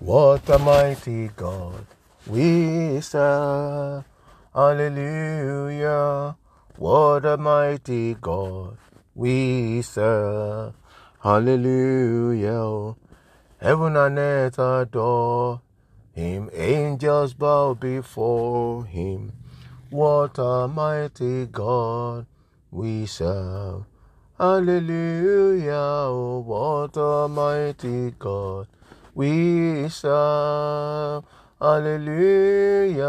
What a mighty God we serve. Hallelujah. What a mighty God we serve. Hallelujah. Heaven and earth adore him. Angels bow before him. What a mighty God we serve. Hallelujah. What a mighty God we serve. Hallelujah.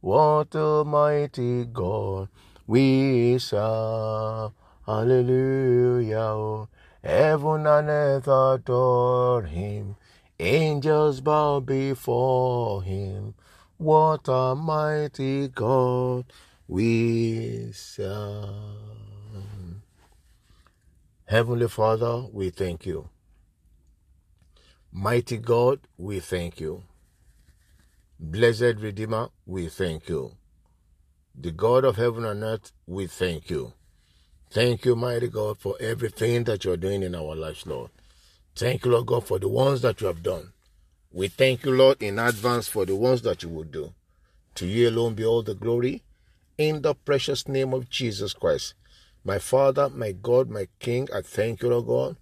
What a mighty God we serve. Hallelujah. Heaven and earth adore him. Angels bow before him. What a mighty God we serve. Heavenly Father, we thank you. Mighty God, we thank you. Blessed Redeemer, we thank you. The God of heaven and earth, we thank you. Thank you, mighty God, for everything that you're doing in our lives, Lord. Thank you, Lord God, for the ones that you have done. We thank you, Lord, in advance for the ones that you will do. To you alone be all the glory. In the precious name of Jesus Christ. My Father, my God, my King, I thank you, Lord God,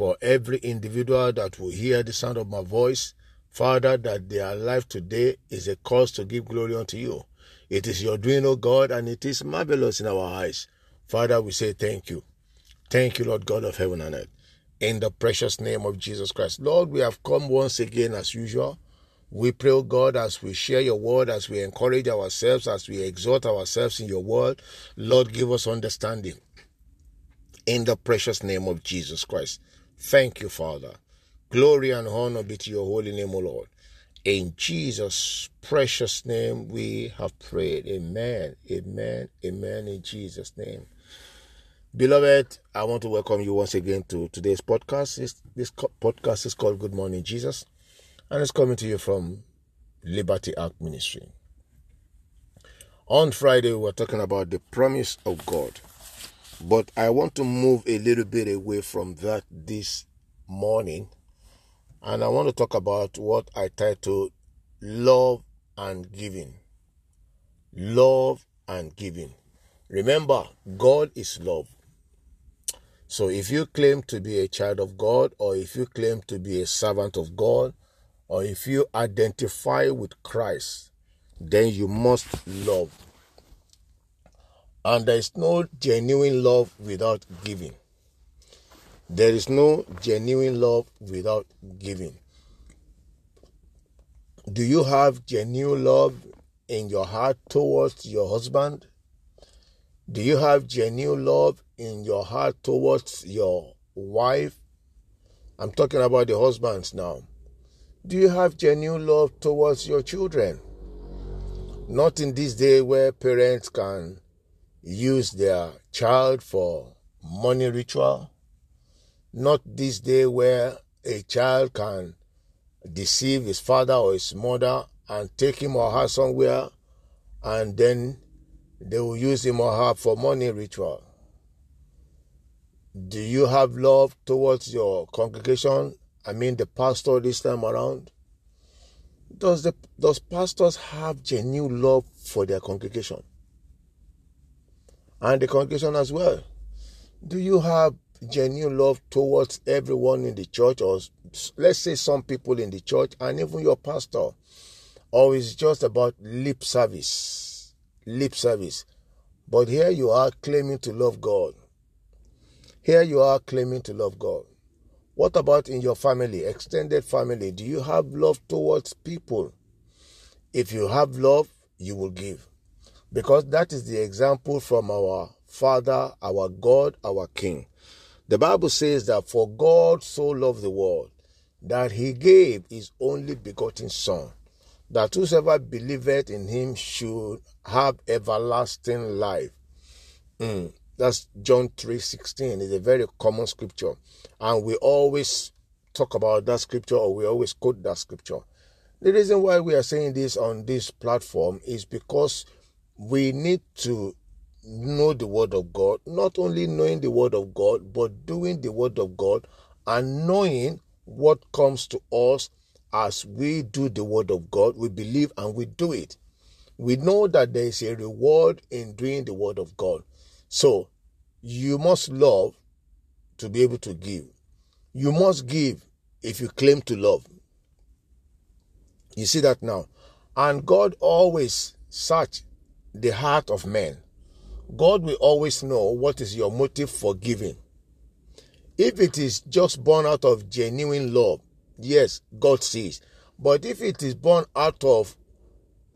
for every individual that will hear the sound of my voice. Father, that their life today is a cause to give glory unto you. It is your doing, O God, and it is marvelous in our eyes. Father, we say thank you. Thank you, Lord God of heaven and earth. In the precious name of Jesus Christ. Lord, we have come once again as usual. We pray, O God, as we share your word, as we encourage ourselves, as we exhort ourselves in your word. Lord, give us understanding. In the precious name of Jesus Christ. Thank you, Father. Glory and honor be to your holy name, O Lord. In Jesus' precious name we have prayed. Amen. Amen. Amen. In Jesus' name. Beloved, I want to welcome you once again to today's podcast. This, this podcast is called Good Morning Jesus, and it's coming to you from Liberty Ark Ministry. On Friday, we were talking about the promise of God, but I want to move a little bit away from that this morning, and I want to talk about what I titled Love and Giving. Love and Giving. Remember, God is love. So if you claim to be a child of God, or if you claim to be a servant of God, or if you identify with Christ, then you must love. And there is no genuine love without giving. There is no genuine love without giving. Do you have genuine love in your heart towards your husband? Do you have genuine love in your heart towards your wife? I'm talking about the husbands now. Do you have genuine love towards your children? Not in this day where parents can use their child for money ritual. Not this day where a child can deceive his father or his mother and take him or her somewhere and then they will use him or her for money ritual. Do you have love towards your congregation? I mean the pastor this time around? Does the does pastors have genuine love for their congregation? And the congregation as well. Do you have genuine love towards everyone in the church or let's say some people in the church and even your pastor? Or is just about lip service? Lip service. But here you are claiming to love God. Here you are claiming to love God. What about in your family, extended family? Do you have love towards people? If you have love, you will give. Because that is the example from our Father, our God, our King. The Bible says that for God so loved the world that he gave his only begotten Son, that whosoever believeth in him should have everlasting life. Mm, that's John 3:16. It's a very common scripture. And we always talk about that scripture or we always quote that scripture. The reason why we are saying this on this platform is because we need to know the word of God, not only knowing the word of God, but doing the word of God and knowing what comes to us as we do the word of God, we believe and we do it. We know that there is a reward in doing the word of God. So you must love to be able to give. You must give if you claim to love. You see that now. And God always search the heart of men. God will always know what is your motive for giving. If it is just born out of genuine love, yes, God sees. But if it is born out of,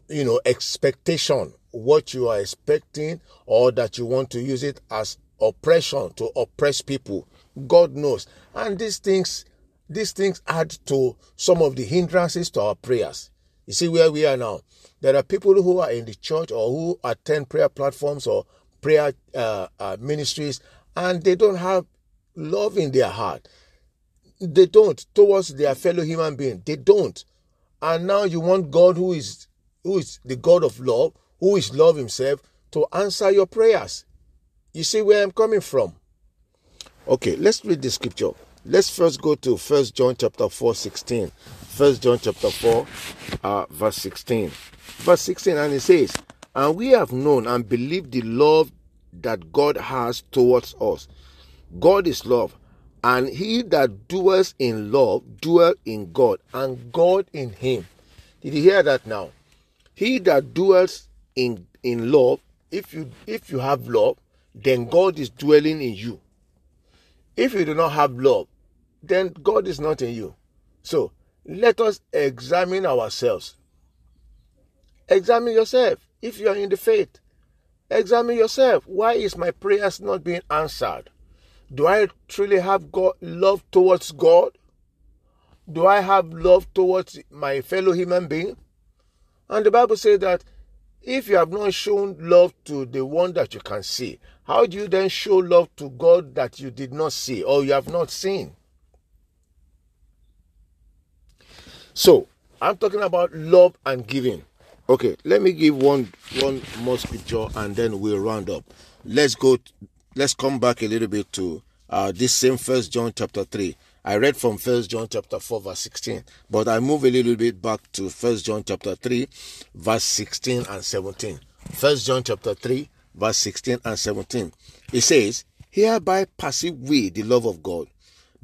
you know, expectation, what you are expecting, or that you want to use it as oppression to oppress people, God knows. And these things, these things add to some of the hindrances to our prayers. You see where we are now. There are people who are in the church or who attend prayer platforms or prayer uh, uh, ministries, and they don't have love in their heart. They don't towards their fellow human being. They don't. And now you want God, who is who is the God of love, who is love Himself, to answer your prayers. You see where I'm coming from. Okay, let's read the scripture. Let's first go to First John chapter 4, 16. First John chapter 4, uh, verse 16. Verse 16, and it says, And we have known and believed the love that God has towards us. God is love, and he that dwells in love dwell in God, and God in him. Did you hear that now? He that dwells in in love, if you if you have love, then God is dwelling in you. If you do not have love, then God is not in you. So let us examine ourselves. Examine yourself if you are in the faith. Examine yourself. Why is my prayers not being answered? Do I truly have God love towards God? Do I have love towards my fellow human being? And the Bible says that if you have not shown love to the one that you can see, how do you then show love to God that you did not see or you have not seen? So, I'm talking about love and giving. Okay, let me give one one more scripture and then we'll round up. Let's go let's come back a little bit to uh, this same first John chapter 3. I read from First John chapter 4 verse 16, but I move a little bit back to First John chapter 3 verse 16 and 17. First John chapter 3 verse 16 and 17. It says, Hereby perceive we the love of God,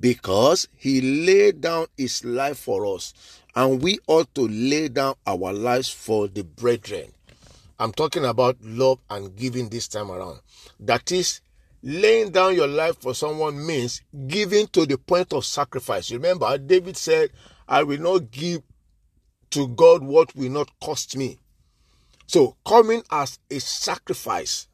because he laid down his life for us, and we ought to lay down our lives for the brethren. I'm talking about love and giving this time around. That is, laying down your life for someone means giving to the point of sacrifice. Remember, David said, I will not give to God what will not cost me. So, coming as a sacrifice,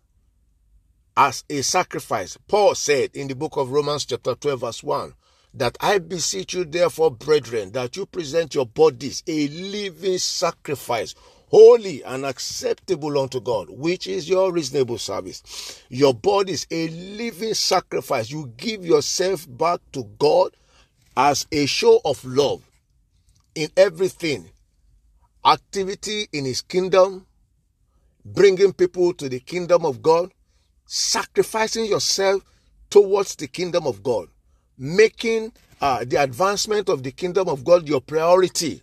as a sacrifice, Paul said in the book of Romans, chapter 12, verse 1, that I beseech you, therefore, brethren, that you present your bodies a living sacrifice, holy and acceptable unto God, which is your reasonable service. Your body is a living sacrifice. You give yourself back to God as a show of love in everything activity in His kingdom, bringing people to the kingdom of God, sacrificing yourself towards the kingdom of God, making uh, the advancement of the kingdom of God your priority.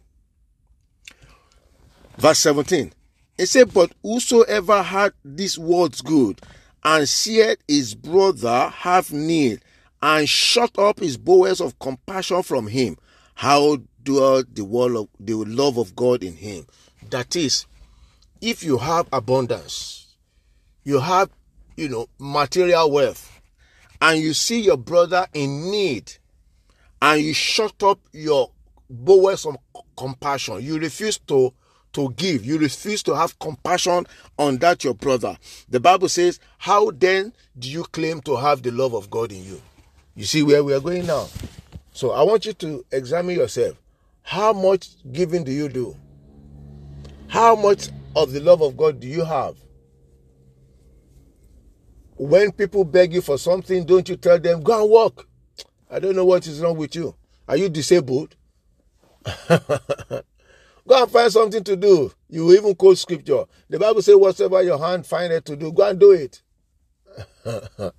Verse 17. It said, But whosoever had these words good, and seeth his brother have need, and shut up his bowels of compassion from him, how dwell the word of the love of God in him? That is, if you have abundance, you have, you know, material wealth, and you see your brother in need, and you shut up your bowels of compassion, you refuse to to give. You refuse to have compassion on that your brother. The Bible says, How then do you claim to have the love of God in you? You see where we are going now. So I want you to examine yourself. How much giving do you do? How much of the love of God do you have? When people beg you for something, don't you tell them, Go and work? I don't know what is wrong with you. Are you disabled? Go and find something to do. You even quote scripture. The Bible says, whatever your hand findeth to do, go and do it.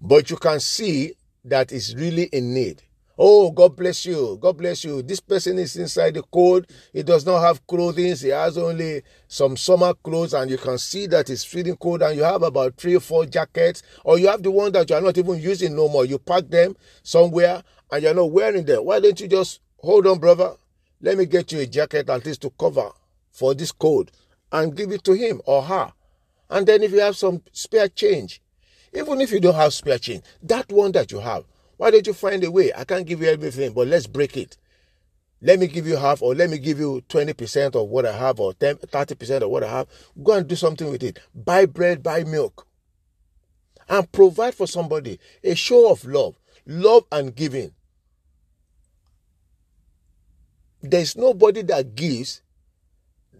but you can see that it's really in need. Oh, God bless you. God bless you. This person is inside the code. He does not have clothing. He has only some summer clothes, and you can see that it's feeling cold. And you have about three or four jackets, or you have the one that you are not even using no more. You pack them somewhere and you're not wearing them. Why don't you just hold on, brother? Let me get you a jacket at least to cover for this cold and give it to him or her. And then if you have some spare change, even if you don't have spare change, that one that you have, why don't you find a way? I can't give you everything, but let's break it. Let me give you half, or let me give you 20% of what I have, or 10, 30% of what I have. Go and do something with it. Buy bread, buy milk, and provide for somebody a show of love, love and giving. There's nobody that gives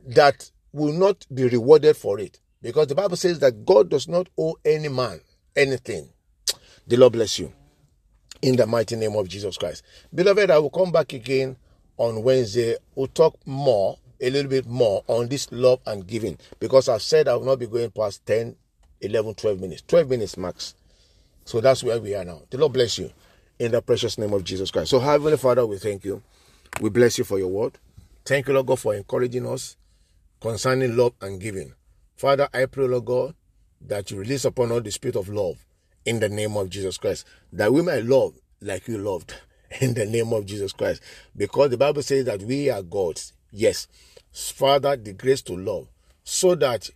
that will not be rewarded for it. Because the Bible says that God does not owe any man anything. The Lord bless you in the mighty name of Jesus Christ. Beloved, I will come back again on Wednesday. We'll talk more, a little bit more on this love and giving because I've said I will not be going past 10, 11, 12 minutes. 12 minutes max. So that's where we are now. The Lord bless you in the precious name of Jesus Christ. So, Heavenly Father, we thank you. We bless you for your word. Thank you, Lord God, for encouraging us concerning love and giving. Father, I pray, Lord God, that you release upon us the spirit of love in the name of Jesus Christ. That we may love like you loved in the name of Jesus Christ. Because the Bible says that we are God's. Yes. Father, the grace to love so that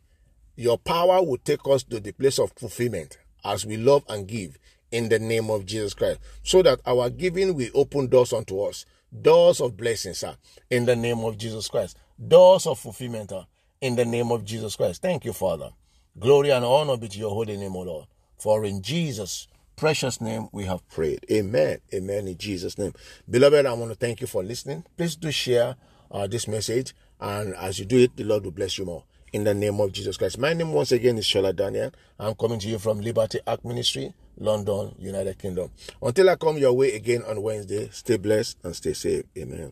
your power will take us to the place of fulfillment as we love and give in the name of Jesus Christ. So that our giving will open doors unto us. Doors of blessings, sir, in the name of Jesus Christ. Doors of fulfillment, sir, in the name of Jesus Christ. Thank you, Father. Glory and honor be to your holy name, O Lord. For in Jesus' precious name we have prayed. Amen. Amen. In Jesus' name. Beloved, I want to thank you for listening. Please do share uh, this message. And as you do it, the Lord will bless you more. In the name of Jesus Christ. My name once again is Shola Daniel. I'm coming to you from Liberty Act Ministry, London, United Kingdom. Until I come your way again on Wednesday, stay blessed and stay safe. Amen.